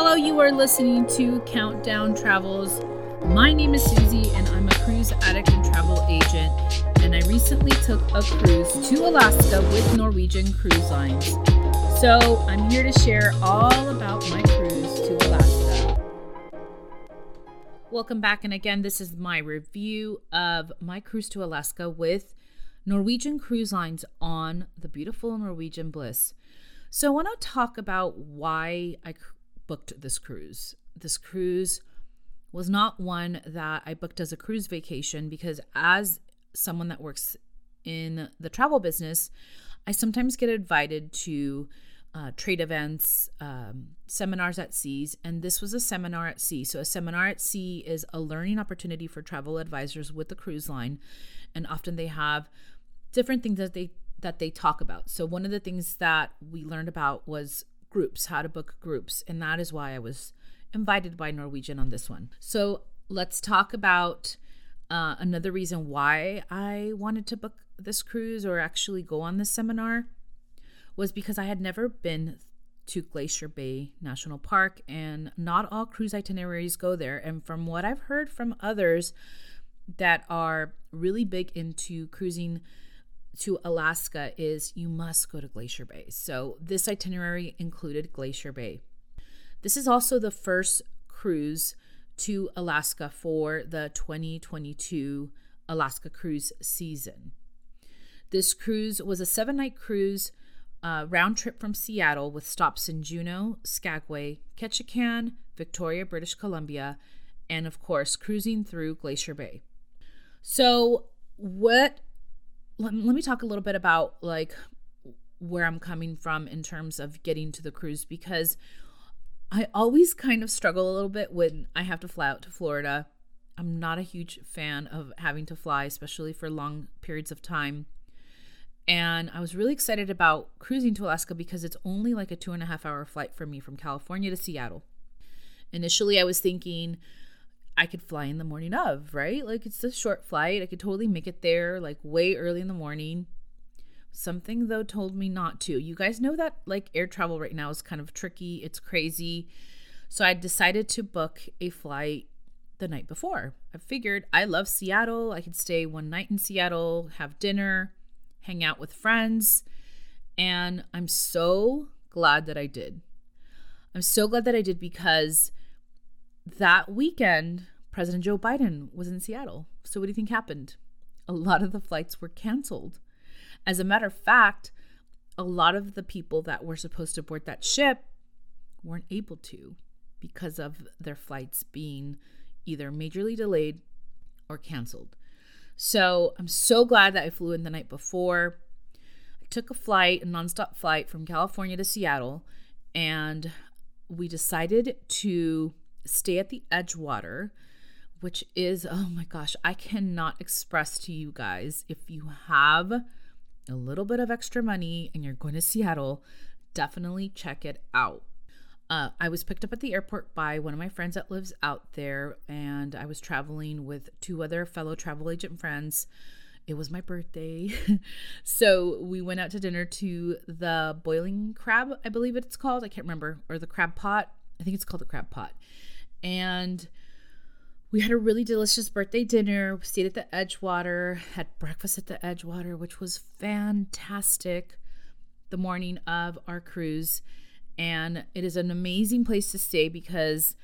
Hello, you are listening to Countdown Travels. My name is Susie, and I'm a cruise addict and travel agent. And I recently took a cruise to Alaska with Norwegian Cruise Lines. So I'm here to share all about my cruise to Alaska. Welcome back, and again, this is my review of my cruise to Alaska with Norwegian Cruise Lines on the beautiful Norwegian Bliss. So, I want to talk about why I booked this cruise. This cruise was not one that I booked as a cruise vacation because, as someone that works in the travel business, I sometimes get invited to uh, trade events, um, seminars at seas, and this was a seminar at sea. So, a seminar at sea is a learning opportunity for travel advisors with the cruise line, and often they have different things that they that they talk about. So one of the things that we learned about was groups, how to book groups, and that is why I was invited by Norwegian on this one. So let's talk about uh, another reason why I wanted to book this cruise or actually go on this seminar was because I had never been to Glacier Bay National Park, and not all cruise itineraries go there. And from what I've heard from others that are really big into cruising to Alaska is you must go to Glacier Bay. So this itinerary included Glacier Bay. This is also the first cruise to Alaska for the 2022 Alaska cruise season. This cruise was a seven night cruise uh, round trip from Seattle with stops in Juneau, Skagway, Ketchikan, Victoria, British Columbia, and of course, cruising through Glacier Bay. So, what let, let me talk a little bit about like where I'm coming from in terms of getting to the cruise because I always kind of struggle a little bit when I have to fly out to Florida. I'm not a huge fan of having to fly, especially for long periods of time. And I was really excited about cruising to Alaska because it's only like a two and a half hour flight for me from California to Seattle. Initially, I was thinking, I could fly in the morning of, right? Like it's a short flight. I could totally make it there like way early in the morning. Something though told me not to. You guys know that like air travel right now is kind of tricky, it's crazy. So I decided to book a flight the night before. I figured I love Seattle. I could stay one night in Seattle, have dinner, hang out with friends. And I'm so glad that I did. I'm so glad that I did because that weekend, President Joe Biden was in Seattle. So, what do you think happened? A lot of the flights were canceled. As a matter of fact, a lot of the people that were supposed to board that ship weren't able to because of their flights being either majorly delayed or canceled. So, I'm so glad that I flew in the night before. I took a flight, a nonstop flight from California to Seattle, and we decided to stay at the Edgewater, which is, oh my gosh, I cannot express to you guys if you have a little bit of extra money and you're going to Seattle, definitely check it out. Uh, I was picked up at the airport by one of my friends that lives out there, and I was traveling with two other fellow travel agent friends. It was my birthday. so we went out to dinner to the Boiling Crab, I believe it's called. I can't remember. Or the Crab Pot. I think it's called the Crab Pot. And we had a really delicious birthday dinner, We stayed at the Edgewater, had breakfast at the Edgewater, which was fantastic the morning of our cruise. And it is an amazing place to stay because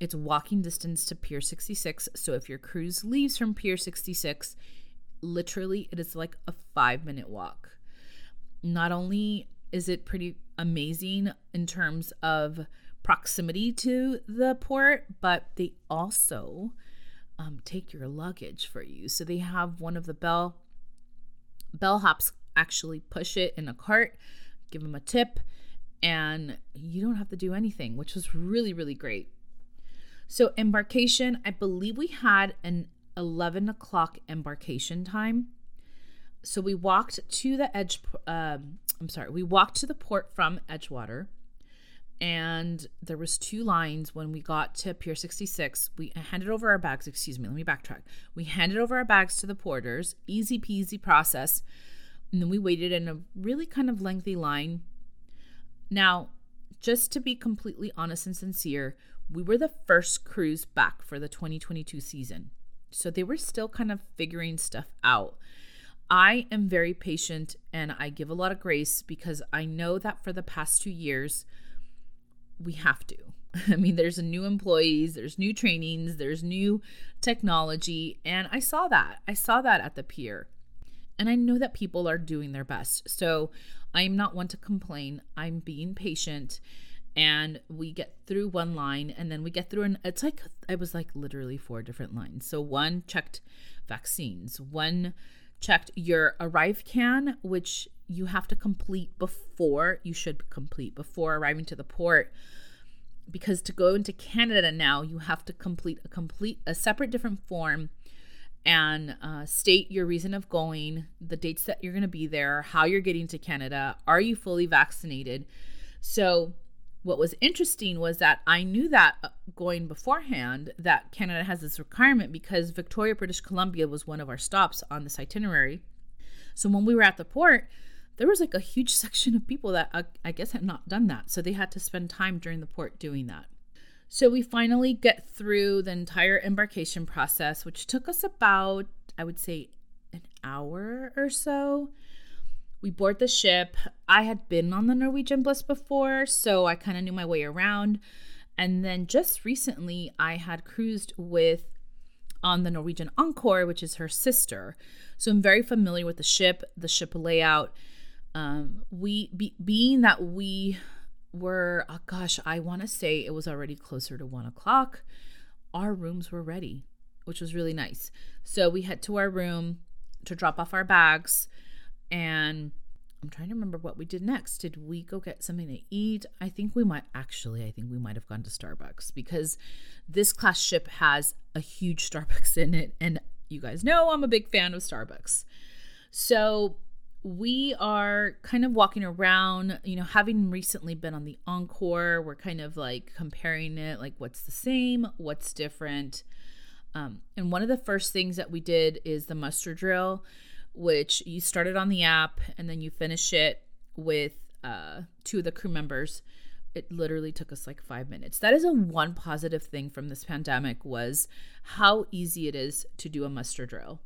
it's walking distance to Pier 66. So if your cruise leaves from Pier 66, literally it is like a five minute walk. Not only is it pretty amazing in terms of proximity to the port, but they also um, take your luggage for you. So they have one of the bell bellhops actually push it in a cart, give them a tip, and you don't have to do anything, which was really really great. So embarkation, I believe we had an 11 o'clock embarkation time. So we walked to the edge. Um, I'm sorry, we walked to the port from Edgewater and there was two lines when we got to pier 66 we handed over our bags excuse me let me backtrack we handed over our bags to the porters easy peasy process and then we waited in a really kind of lengthy line now just to be completely honest and sincere, we were the first cruise back for the 2022 season. So they were still kind of figuring stuff out. I am very patient and I give a lot of grace because I know that for the past two years, we have to. I mean, there's new employees, there's new trainings, there's new technology. And I saw that. I saw that at the pier. And I know that people are doing their best. So I'm not one to complain. I'm being patient. And we get through one line and then we get through, and it's like, I was like literally four different lines. So one checked vaccines, one checked your ArriveCAN, which you have to complete before you should complete before arriving to the port because to go into Canada now, you have to complete a complete a separate different form and uh, state your reason of going, the dates that you're going to be there, how you're getting to Canada, are you fully vaccinated? So, what was interesting was that I knew that uh, going beforehand that Canada has this requirement because Victoria, British Columbia was one of our stops on this itinerary. So, when we were at the port, there was like a huge section of people that uh, I guess had not done that. So they had to spend time during the port doing that. So we finally get through the entire embarkation process, which took us about, I would say, an hour or so. We board the ship. I had been on the Norwegian Bliss before, so I kind of knew my way around. And then just recently, I had cruised with on the Norwegian Encore, which is her sister. So I'm very familiar with the ship, the ship layout, um, we be, being that we were, oh gosh, I want to say it was already closer to one o'clock. Our rooms were ready, which was really nice. So we head to our room to drop off our bags, and I'm trying to remember what we did next. Did we go get something to eat? I think we might actually, I think we might have gone to Starbucks because this class ship has a huge Starbucks in it. And you guys know I'm a big fan of Starbucks. So we are kind of walking around, you know, having recently been on the Encore, we're kind of like comparing it, like what's the same, what's different. Um, and one of the first things that we did is the muster drill, which you started on the app and then you finish it with uh, two of the crew members. It literally took us like five minutes. That is a one positive thing from this pandemic was how easy it is to do a muster drill.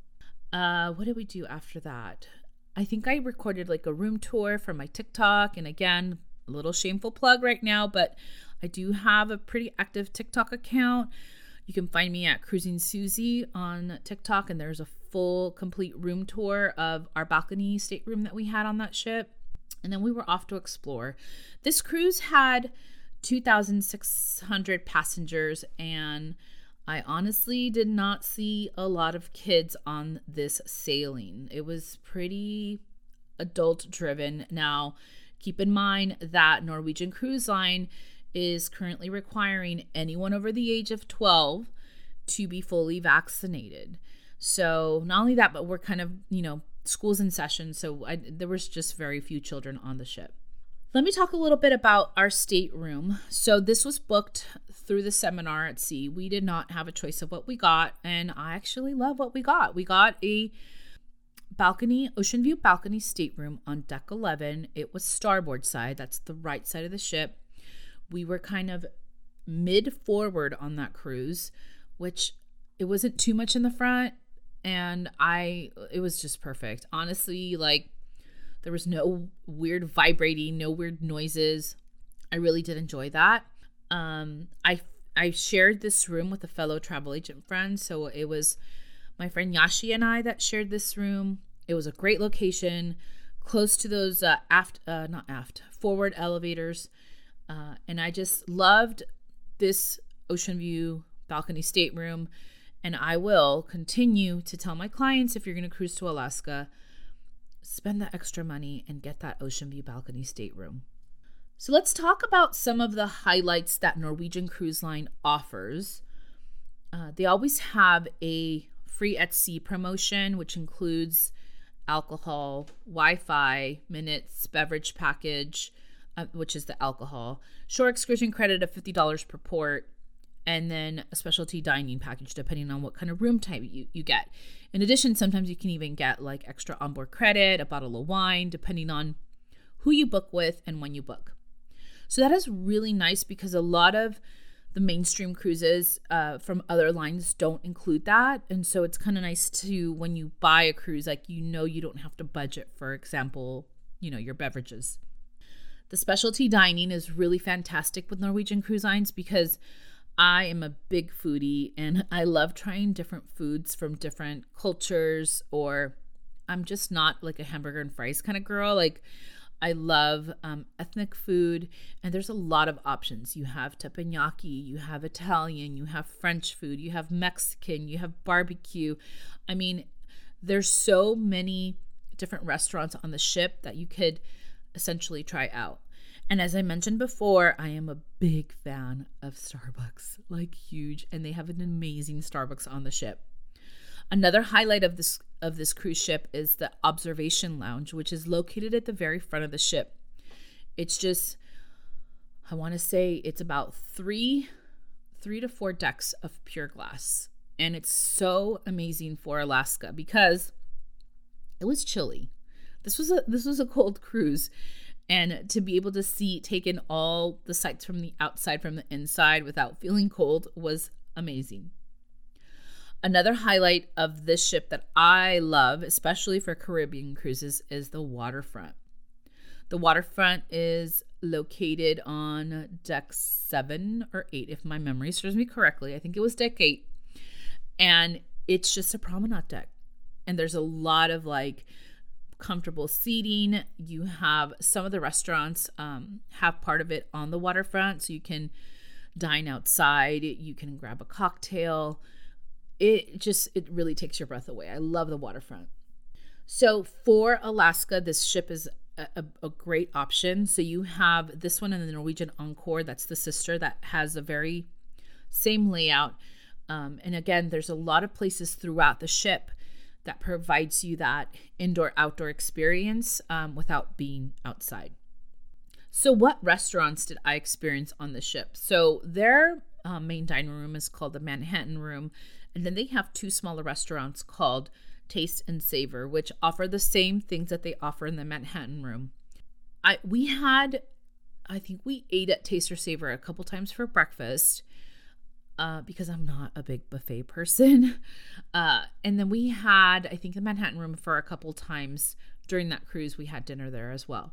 Uh, what did we do after that? I think I recorded like a room tour for my TikTok. And again, a little shameful plug right now, but I do have a pretty active TikTok account. You can find me at Cruising Susie on TikTok, and there's a full, complete room tour of our balcony stateroom that we had on that ship. And then we were off to explore. This cruise had 2,600 passengers, and I honestly did not see a lot of kids on this sailing. It was pretty adult driven. Now, keep in mind that Norwegian Cruise Line is currently requiring anyone over the age of 12 to be fully vaccinated. So, not only that, but we're kind of, you know, schools in session. So, I, there was just very few children on the ship. Let me talk a little bit about our stateroom. So, this was booked through the seminar at sea. We did not have a choice of what we got, and I actually love what we got. We got a balcony, ocean view balcony stateroom on deck 11. It was starboard side, that's the right side of the ship. We were kind of mid forward on that cruise, which it wasn't too much in the front and I it was just perfect. Honestly, like there was no weird vibrating, no weird noises. I really did enjoy that. Um, I I shared this room with a fellow travel agent friend, so it was my friend Yashi and I that shared this room. It was a great location, close to those uh, aft, uh, not aft, forward elevators, uh, and I just loved this ocean view balcony stateroom. And I will continue to tell my clients if you're going to cruise to Alaska, spend the extra money and get that ocean view balcony stateroom. So let's talk about some of the highlights that Norwegian Cruise Line offers. Uh, they always have a free at sea promotion, which includes alcohol, Wi Fi, minutes, beverage package, uh, which is the alcohol, shore excursion credit of $50 per port, and then a specialty dining package depending on what kind of room type you, you get. In addition, sometimes you can even get like extra onboard credit, a bottle of wine, depending on who you book with and when you book. So that is really nice because a lot of the mainstream cruises uh, from other lines don't include that. And so it's kind of nice to, when you buy a cruise, like you know, you don't have to budget, for example, you know, your beverages. The specialty dining is really fantastic with Norwegian Cruise Lines because I am a big foodie and I love trying different foods from different cultures, or I'm just not like a hamburger and fries kind of girl. Like, I love um, ethnic food, and there's a lot of options. You have teppanyaki, you have Italian, you have French food, you have Mexican, you have barbecue. I mean, there's so many different restaurants on the ship that you could essentially try out. And as I mentioned before, I am a big fan of Starbucks, like huge, and they have an amazing Starbucks on the ship. Another highlight of this of this cruise ship is the observation lounge, which is located at the very front of the ship. It's just I want to say it's about 3 3 to 4 decks of pure glass. And it's so amazing for Alaska because it was chilly. This was a this was a cold cruise and to be able to see take in all the sights from the outside from the inside without feeling cold was amazing. Another highlight of this ship that I love, especially for Caribbean cruises, is the waterfront. The waterfront is located on deck seven or eight, if my memory serves me correctly. I think it was deck eight. And it's just a promenade deck. And there's a lot of like comfortable seating. You have some of the restaurants um, have part of it on the waterfront, so you can dine outside. You can grab a cocktail it just it really takes your breath away. I love the waterfront. So for Alaska, this ship is a, a, great option. So you have this one in the Norwegian Encore. That's the sister that has a very same layout. Um, and again, there's a lot of places throughout the ship that provides you that indoor outdoor experience um, without being outside. So, what restaurants did I experience on the ship? So, their uh, main dining room is called the Manhattan Room. And then they have two smaller restaurants called Taste and Savor, which offer the same things that they offer in the Manhattan room. I we had I think we ate at Taste or Savor a couple times for breakfast. Uh, because I'm not a big buffet person. Uh, and then we had, I think, the Manhattan room for a couple times during that cruise. We had dinner there as well.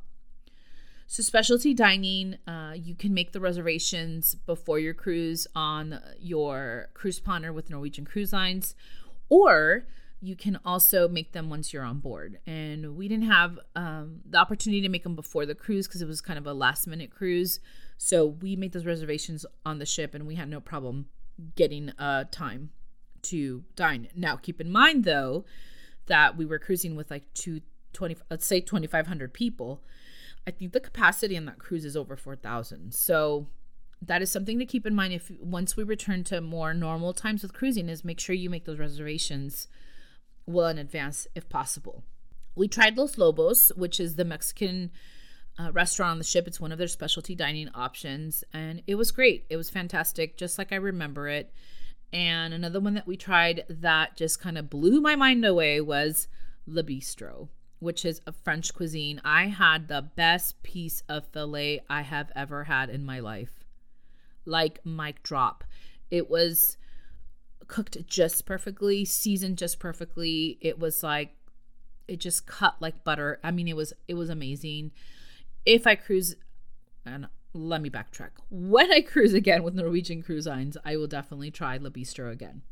So, specialty dining, uh, you can make the reservations before your cruise on your cruise planner with Norwegian Cruise Lines, or you can also make them once you're on board. And we didn't have um, the opportunity to make them before the cruise because it was kind of a last minute cruise. So, we made those reservations on the ship and we had no problem getting a time to dine. Now, keep in mind though that we were cruising with like two, 20, let's say 2,500 people I think the capacity on that cruise is over 4,000. So that is something to keep in mind if once we return to more normal times with cruising is make sure you make those reservations well in advance if possible. We tried Los Lobos, which is the Mexican uh, restaurant on the ship. It's one of their specialty dining options, and it was great. It was fantastic, just like I remember it. And another one that we tried that just kind of blew my mind away was Le Bistro which is a French cuisine. I had the best piece of filet I have ever had in my life. Like mic drop. It was cooked just perfectly, seasoned just perfectly. It was like it just cut like butter. I mean, it was it was amazing. If I cruise and let me backtrack. When I cruise again with Norwegian Cruise Lines, I will definitely try Le Bistro again.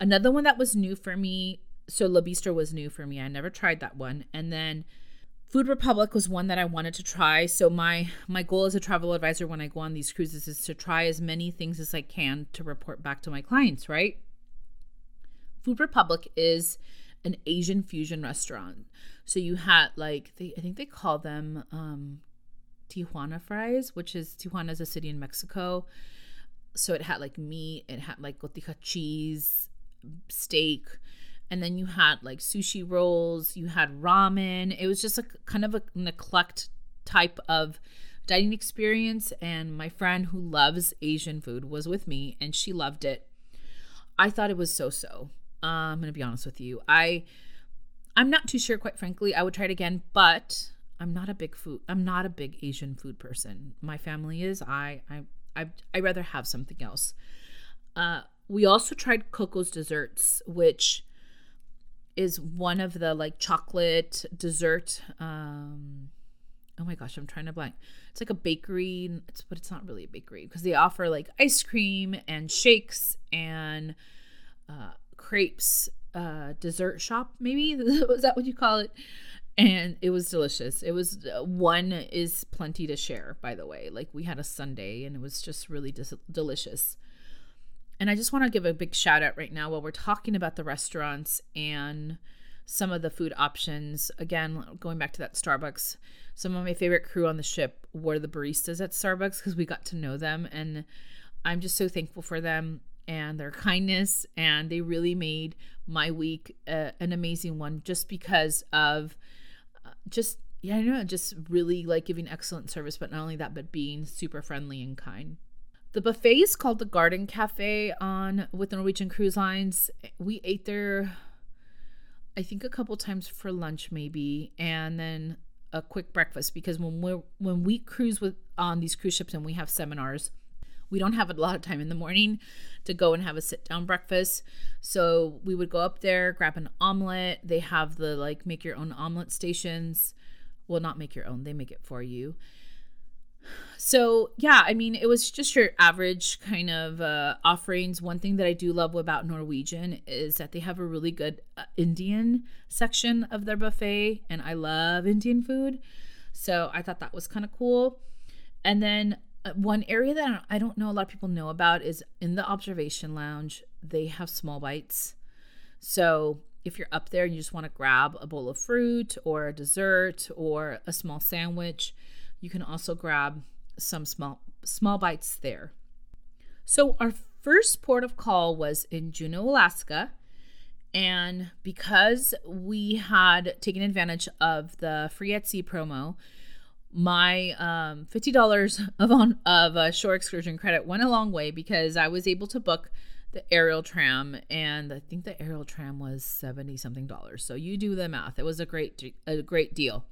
Another one that was new for me so Le Bistro was new for me. I never tried that one. And then Food Republic was one that I wanted to try. So my my goal as a travel advisor when I go on these cruises is to try as many things as I can to report back to my clients, right? Food Republic is an Asian fusion restaurant. So you had like they I think they call them um Tijuana fries, which is Tijuana is a city in Mexico. So it had like meat, it had like cotija cheese, steak, and then you had like sushi rolls, you had ramen. It was just a kind of a, an eclectic type of dining experience. And my friend who loves Asian food was with me, and she loved it. I thought it was so so. Uh, I'm gonna be honest with you. I I'm not too sure, quite frankly. I would try it again, but I'm not a big food. I'm not a big Asian food person. My family is. I I I I rather have something else. Uh, we also tried Coco's desserts, which is one of the like chocolate dessert. Um, oh my gosh, I'm trying to blank. It's like a bakery, it's, but it's not really a bakery because they offer like ice cream and shakes and uh, crepes. Uh, dessert shop, maybe was that what you call it? and it was delicious. It was uh, one is plenty to share, by the way. Like we had a Sunday and it was just really dis- delicious. And I just want to give a big shout out right now while we're talking about the restaurants and some of the food options. Again, going back to that Starbucks, some of my favorite crew on the ship were the baristas at Starbucks because we got to know them. And I'm just so thankful for them and their kindness. And they really made my week uh, an amazing one just because of just yeah, I know, just really like giving excellent service, but not only that, but being super friendly and kind. The buffet is called the Garden Cafe on with Norwegian Cruise Lines. We ate there, I think, a couple times for lunch, maybe, and then a quick breakfast because when we when we cruise with on these cruise ships and we have seminars, we don't have a lot of time in the morning to go and have a sit down breakfast. So we would go up there, grab an omelet. They have the like make your own omelet stations. Well, not make your own, they make it for you. So, yeah, I mean, it was just your average kind of uh, offerings. One thing that I do love about Norwegian is that they have a really good uh, Indian section of their buffet, and I love Indian food. So, I thought that was kind of cool. And then uh, one area that I don't know a lot of people know about is in the observation lounge, they have small bites. So if you're up there and you just want to grab a bowl of fruit or a dessert or a small sandwich, you can also grab some small small bites there. So our first port of call was in Juneau, Alaska. And because we had taken advantage of the free sea promo, my um, $50 of on of a shore excursion credit went a long way because I was able to book the aerial tram and I think the aerial tram was 70 something dollars. So you do the math. It was a great a great deal.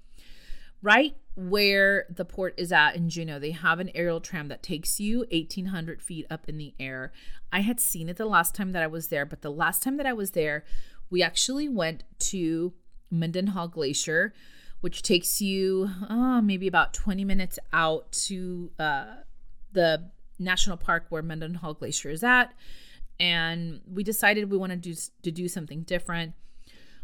Right where the port is at in Juneau, they have an aerial tram that takes you 1800 feet up in the air. I had seen it the last time that I was there, but the last time that I was there, we actually went to Mendenhall Glacier which takes you uh, maybe about 20 minutes out to uh, the national park where Mendenhall Glacier is at. And we decided we wanted to do, to do something different.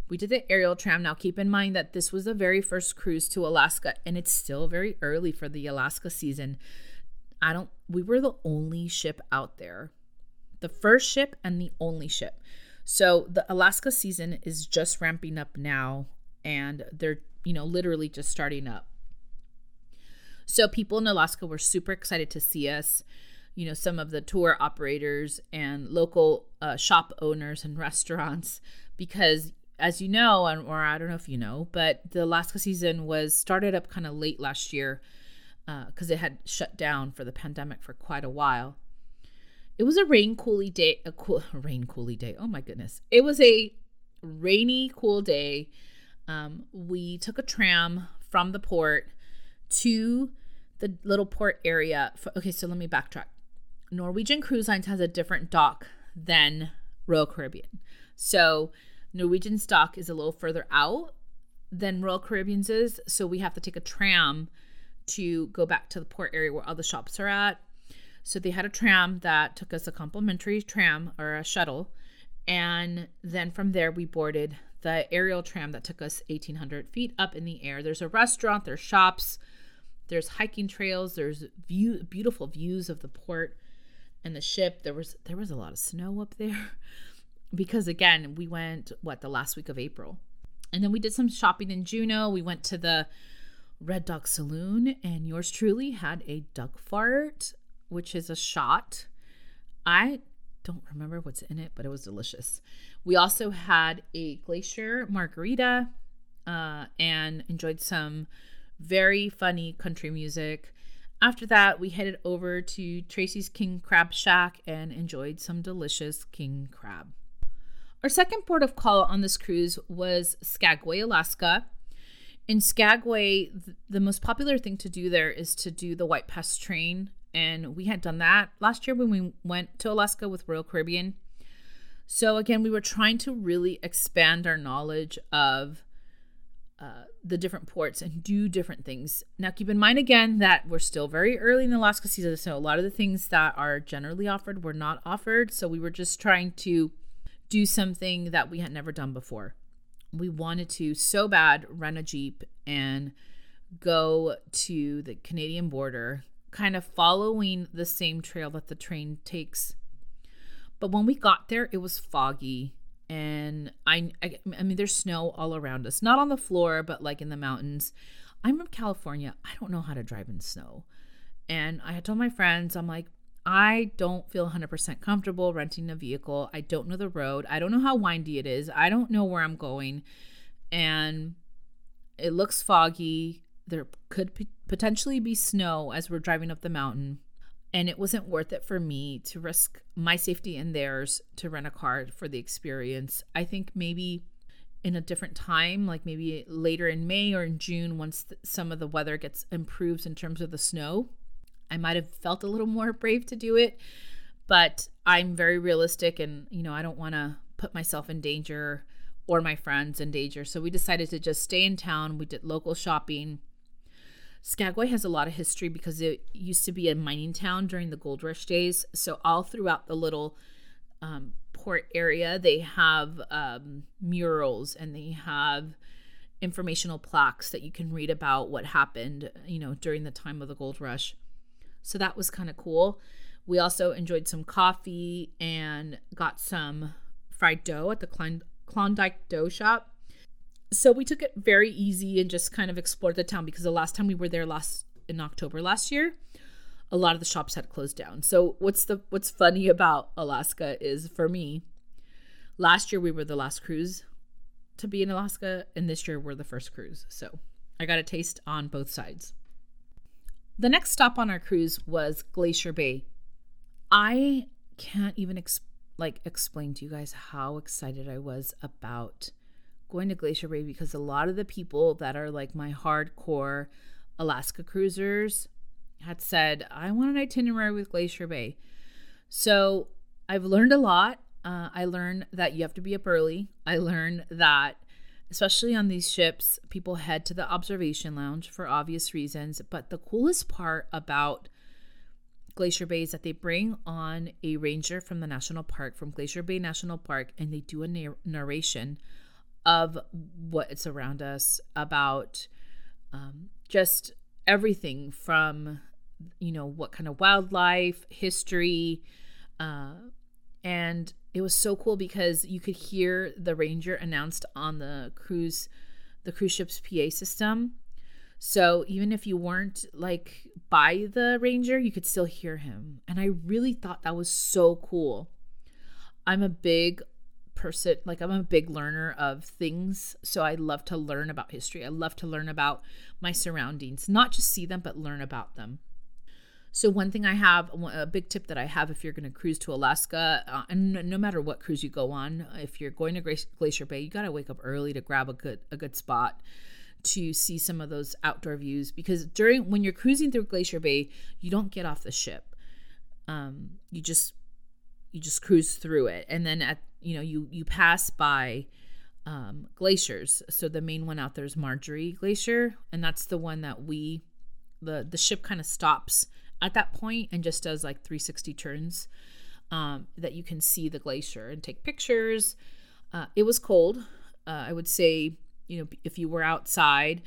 We did the aerial tram. Now, keep in mind that this was the very first cruise to Alaska, and it's still very early for the Alaska season. I don't, we were the only ship out there, the first ship and the only ship. So the Alaska season is just ramping up now, and they're you know, literally just starting up. So people in Alaska were super excited to see us. You know, some of the tour operators and local uh, shop owners and restaurants, because as you know, or I don't know if you know, but the Alaska season was started up kind of late last year because uh, it had shut down for the pandemic for quite a while. It was a rain cooly day, a cool rain cooly day. Oh my goodness! It was a rainy, cool day um, we took a tram from the port to the little port area. For, okay, so let me backtrack. Norwegian Cruise Lines has a different dock than Royal Caribbean. So Norwegian's stock is a little further out than Royal Caribbean's is. So we have to take a tram to go back to the port area where all the shops are at. So they had a tram that took us a complimentary tram or a shuttle. And then from there, we boarded the aerial tram that took us 1800 feet up in the air. There's a restaurant, there's shops, there's hiking trails, there's view beautiful views of the port and the ship. There was there was a lot of snow up there because again, we went what the last week of April. And then we did some shopping in Juneau. We went to the Red Dog Saloon and yours truly had a duck fart, which is a shot. I don't remember what's in it, but it was delicious. We also had a glacier margarita uh, and enjoyed some very funny country music. After that, we headed over to Tracy's King Crab Shack and enjoyed some delicious king crab. Our second port of call on this cruise was Skagway, Alaska. In Skagway, th- the most popular thing to do there is to do the White Pass train. And we had done that last year when we went to Alaska with Royal Caribbean. So, again, we were trying to really expand our knowledge of uh, the different ports and do different things. Now, keep in mind again that we're still very early in the Alaska season, so a lot of the things that are generally offered were not offered. So, we were just trying to do something that we had never done before. We wanted to so bad rent a Jeep and go to the Canadian border, kind of following the same trail that the train takes. But when we got there, it was foggy and I, I, I mean there's snow all around us not on the floor but like in the mountains i'm from california i don't know how to drive in snow and i had told my friends i'm like i don't feel 100% comfortable renting a vehicle. I don't know the road. I don't know how windy it is. I don't know where i'm going. And it looks foggy. There could p- potentially be snow as we're driving up the mountain. And it wasn't worth it for me to risk my safety and theirs to rent a car for the experience. I think maybe in a different time, like maybe later in May or in June, once th- some of the weather gets improves in terms of the snow, I might have felt a little more brave to do it. But I'm very realistic, and you know, I don't want to put myself in danger or my friends in danger. So we decided to just stay in town. We did local shopping Skagway has a lot of history because it used to be a mining town during the gold rush days. So all throughout the little um, port area, they have um, murals and they have informational plaques that you can read about what happened, you know, during the time of the gold rush. So that was kind of cool. We also enjoyed some coffee and got some fried dough at the Klondike Dough Shop so we took it very easy and just kind of explored the town because the last time we were there last in October last year, a lot of the shops had closed down. So what's the what's funny about Alaska is for me, last year we were the last cruise to be in Alaska, and this year we're the first cruise. So I got a taste on both sides. The next stop on our cruise was Glacier Bay. I can't even ex- like explain to you guys how excited I was about going to Glacier Bay because a lot of the people that are like my hardcore Alaska cruisers had said, I want an itinerary with Glacier Bay. So I've learned a lot. Uh, I learned that you have to be up early. I learned that, especially on these ships, people head to the observation lounge for obvious reasons. But the coolest part about Glacier Bay is that they bring on a ranger from the national park, from Glacier Bay National Park, and they do a narration of what's around us, about um, just everything from, you know, what kind of wildlife, history. Uh, and it was so cool because you could hear the ranger announced on the cruise, the cruise ship's PA system. So even if you weren't like by the ranger, you could still hear him. And I really thought that was so cool. I'm a big person like i'm a big learner of things so i love to learn about history i love to learn about my surroundings not just see them but learn about them so one thing i have a big tip that i have if you're going to cruise to alaska uh, and no matter what cruise you go on if you're going to glacier bay you got to wake up early to grab a good a good spot to see some of those outdoor views because during when you're cruising through glacier bay you don't get off the ship. Um, you just you just cruise through it. And then at you know you you pass by um, glaciers. So the main one out there is Margerie glacier and that's the one that we the the ship kind of stops at that point and just does like 360 turns um, that you can see the glacier and take pictures uh, it was cold uh, i would say you know if you were outside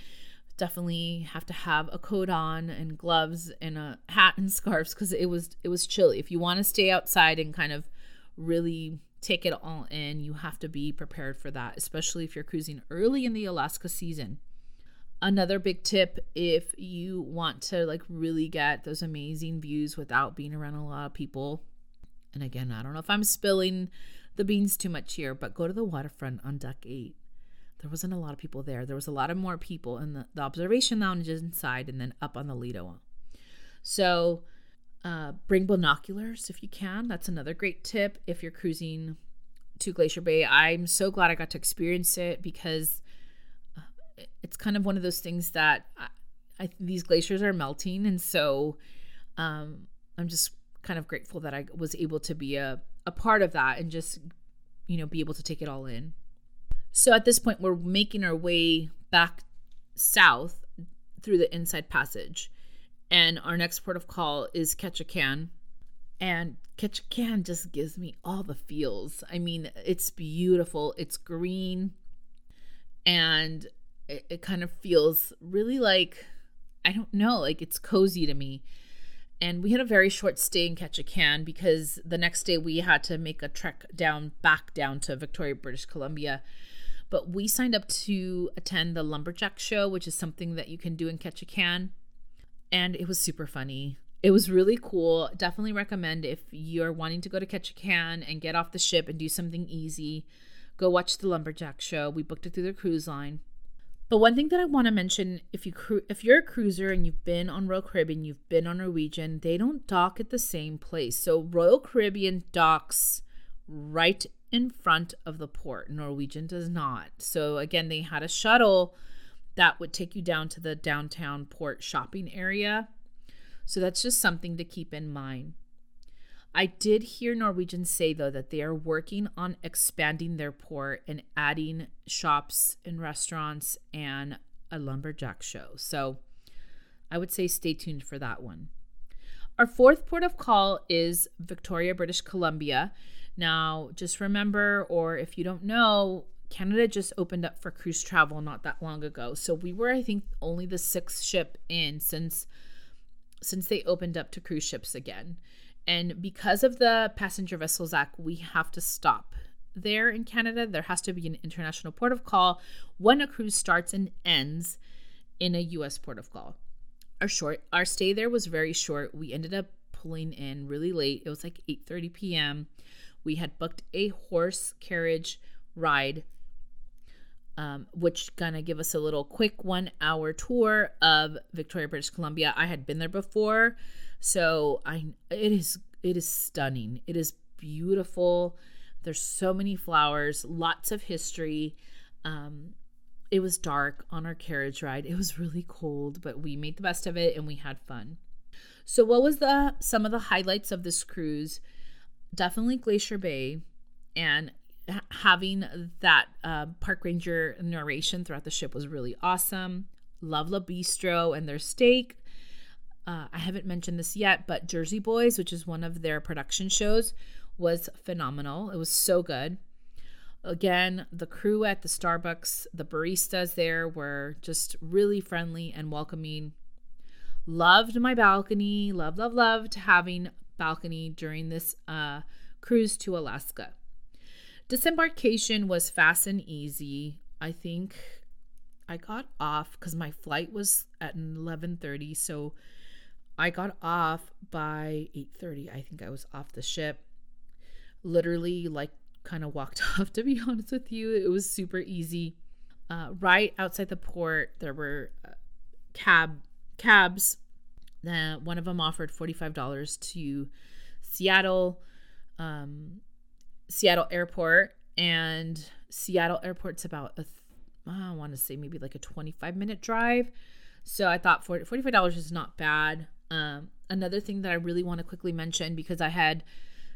definitely have to have a coat on and gloves and a hat and scarves because it was it was chilly. If you want to stay outside and kind of really take it all in, you have to be prepared for that, especially if you're cruising early in the Alaska season. Another big tip if you want to like really get those amazing views without being around a lot of people. And again, I don't know if I'm spilling the beans too much here, but go to the waterfront on deck 8 there wasn't a lot of people there. There was a lot of more people in the, the observation lounges inside and then up on the Lido. So uh, bring binoculars if you can. That's another great tip if you're cruising to Glacier Bay. I'm so glad I got to experience it because it's kind of one of those things that I, I these glaciers are melting, and so um, I'm just kind of grateful that I was able to be a a part of that and just you know be able to take it all in. So at this point, we're making our way back south through the inside passage, and our next port of call is Ketchikan. And Ketchikan just gives me all the feels. I mean, it's beautiful. It's green and it, it kind of feels really like I don't know, like it's cozy to me. And we had a very short stay in Ketchikan because the next day we had to make a trek down back down to Victoria, British Columbia. But we signed up to attend the lumberjack show, which is something that you can do in Ketchikan. And it was super funny. It was really cool. Definitely recommend if you're wanting to go to Ketchikan and get off the ship and do something easy go watch the lumberjack show. We booked it through the cruise line. But one thing that I want to mention, if you cru- if you're a cruiser and you've been on Royal Caribbean, you've been on Norwegian, they don't dock at the same place. So Royal Caribbean docks right in front of the port. Norwegian does not. So again, they had a shuttle that would take you down to the downtown port shopping area. So that's just something to keep in mind. I did hear Norwegians say, though, that they are working on expanding their port and adding shops and restaurants and a lumberjack show. So I would say stay tuned for that one. Our fourth port of call is Victoria, British Columbia. Now, just remember, or if you don't know, Canada just opened up for cruise travel not that long ago. So we were, I think, only the sixth ship in since since they opened up to cruise ships again. And because of the Passenger Vessels Act, we have to stop there in Canada. There has to be an international port of call when a cruise starts and ends in a US port of call. Our short our stay there was very short. We ended up pulling in really late. It was like 8:30 p.m. We had booked a horse carriage ride um, which gonna give us a little quick one hour tour of Victoria, British Columbia. I had been there before, so I it is it is stunning. It is beautiful. There's so many flowers, lots of history. Um, it was dark on our carriage ride. It was really cold, but we made the best of it and we had fun. So, what was the some of the highlights of this cruise? Definitely Glacier Bay, and having that uh, park ranger narration throughout the ship was really awesome. Love La Bistro and their steak. Uh, I haven't mentioned this yet, but Jersey Boys, which is one of their production shows, was phenomenal. It was so good. Again, the crew at the Starbucks, the baristas there were just really friendly and welcoming. Loved my balcony. Love, love, loved having balcony during this uh, cruise to Alaska. Disembarkation was fast and easy. I think I got off because my flight was at 11:30, so I got off by 8:30. I think I was off the ship. Literally like kind of walked off to be honest with you. It was super easy. Uh, right outside the port there were uh, cab cabs. One of them offered $45 to Seattle um, Seattle Airport and Seattle Airport's about a I want to say maybe like a 25 minute drive. So I thought $45 is not bad. Um, another thing that I really want to quickly mention because I had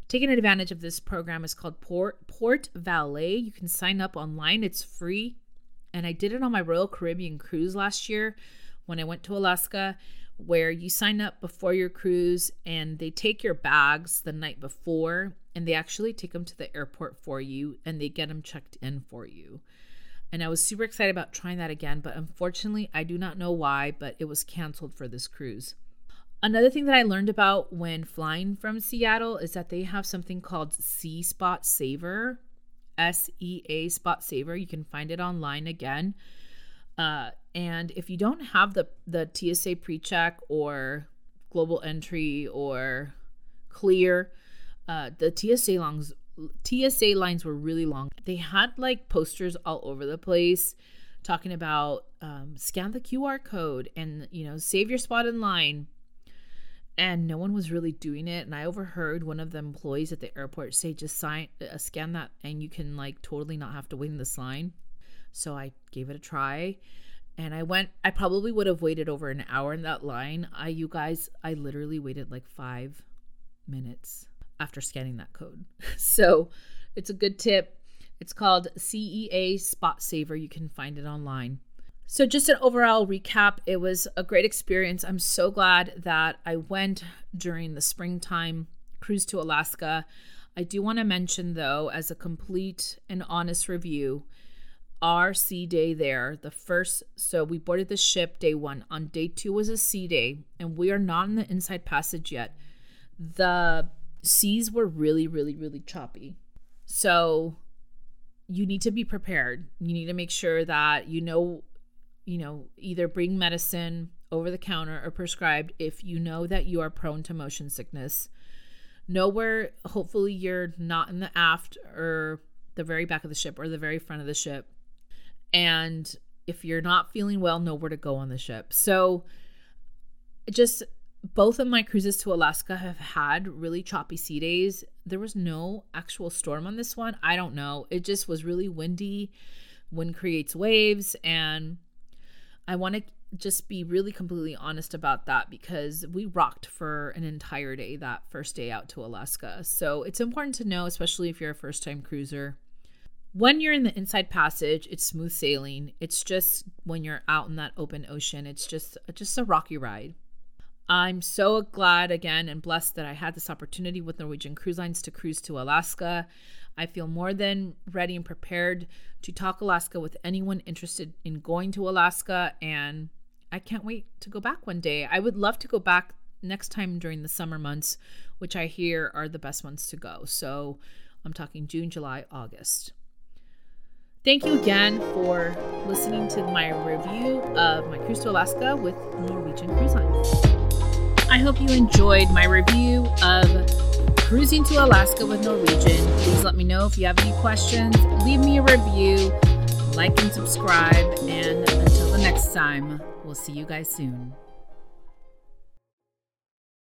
taken advantage of this program is called Port Port Valet. You can sign up online. It's free. And I did it on my Royal Caribbean cruise last year when I went to Alaska where you sign up before your cruise and they take your bags the night before and they actually take them to the airport for you and they get them checked in for you. And I was super excited about trying that again, but unfortunately, I do not know why, but it was canceled for this cruise. Another thing that I learned about when flying from Seattle is that they have something called Sea Spot Saver, S E A Spot Saver. You can find it online again. Uh, and if you don't have the the TSA PreCheck or Global Entry or Clear, uh, the TSA lines TSA lines were really long. They had like posters all over the place talking about um, scan the QR code and you know save your spot in line. And no one was really doing it. And i overheard one of the employees at the airport say just sign uh, scan that and you can like totally not have to wait in this line so i gave it a try and I went I probably would have waited over an hour in that line. I you guys, I literally waited like 5 minutes after scanning that code. so, it's a good tip. It's called SEA Spot Saver. You can find it online. So, just an overall recap, it was a great experience. I'm so glad that I went during the springtime cruise to Alaska. I do want to mention, though, as a complete and honest review, our sea day there, the first, so we boarded the ship day one. On day two was a sea day, and we are not in the inside passage yet. The seas were really, really, really choppy. So you need to be prepared. You need to make sure that you know, you know, either bring medicine over the counter or prescribed if you know that you are prone to motion sickness. Know where hopefully you're not in the aft or the very back of the ship or the very front of the ship. And if you're not feeling well, know where to go on the ship. So just both of my cruises to Alaska have had really choppy sea days. There was no actual storm on this one. I don't know. It just was really windy. Wind creates waves. And I want to just be really completely honest about that because we rocked for an entire day that first day out to Alaska. So it's important to know, especially if you're a first time cruiser. When you're in the inside passage, it's smooth sailing. It's just when you're out in that open ocean, it's just just a rocky ride. I'm so glad again and blessed that I had this opportunity with Norwegian Cruise Lines to cruise to Alaska. I feel more than ready and prepared to talk Alaska with anyone interested in going to Alaska, and I can't wait to go back one day. I would love to go back next time during the summer months, which I hear are the best months to go. So I'm talking June, July, August. Thank you again for listening to my review of my cruise to Alaska with Norwegian Cruise Lines. I hope you enjoyed my review of cruising to Alaska with Norwegian. Please let me know if you have any questions. Leave me a review, like and subscribe. And until the next time, we'll see you guys soon.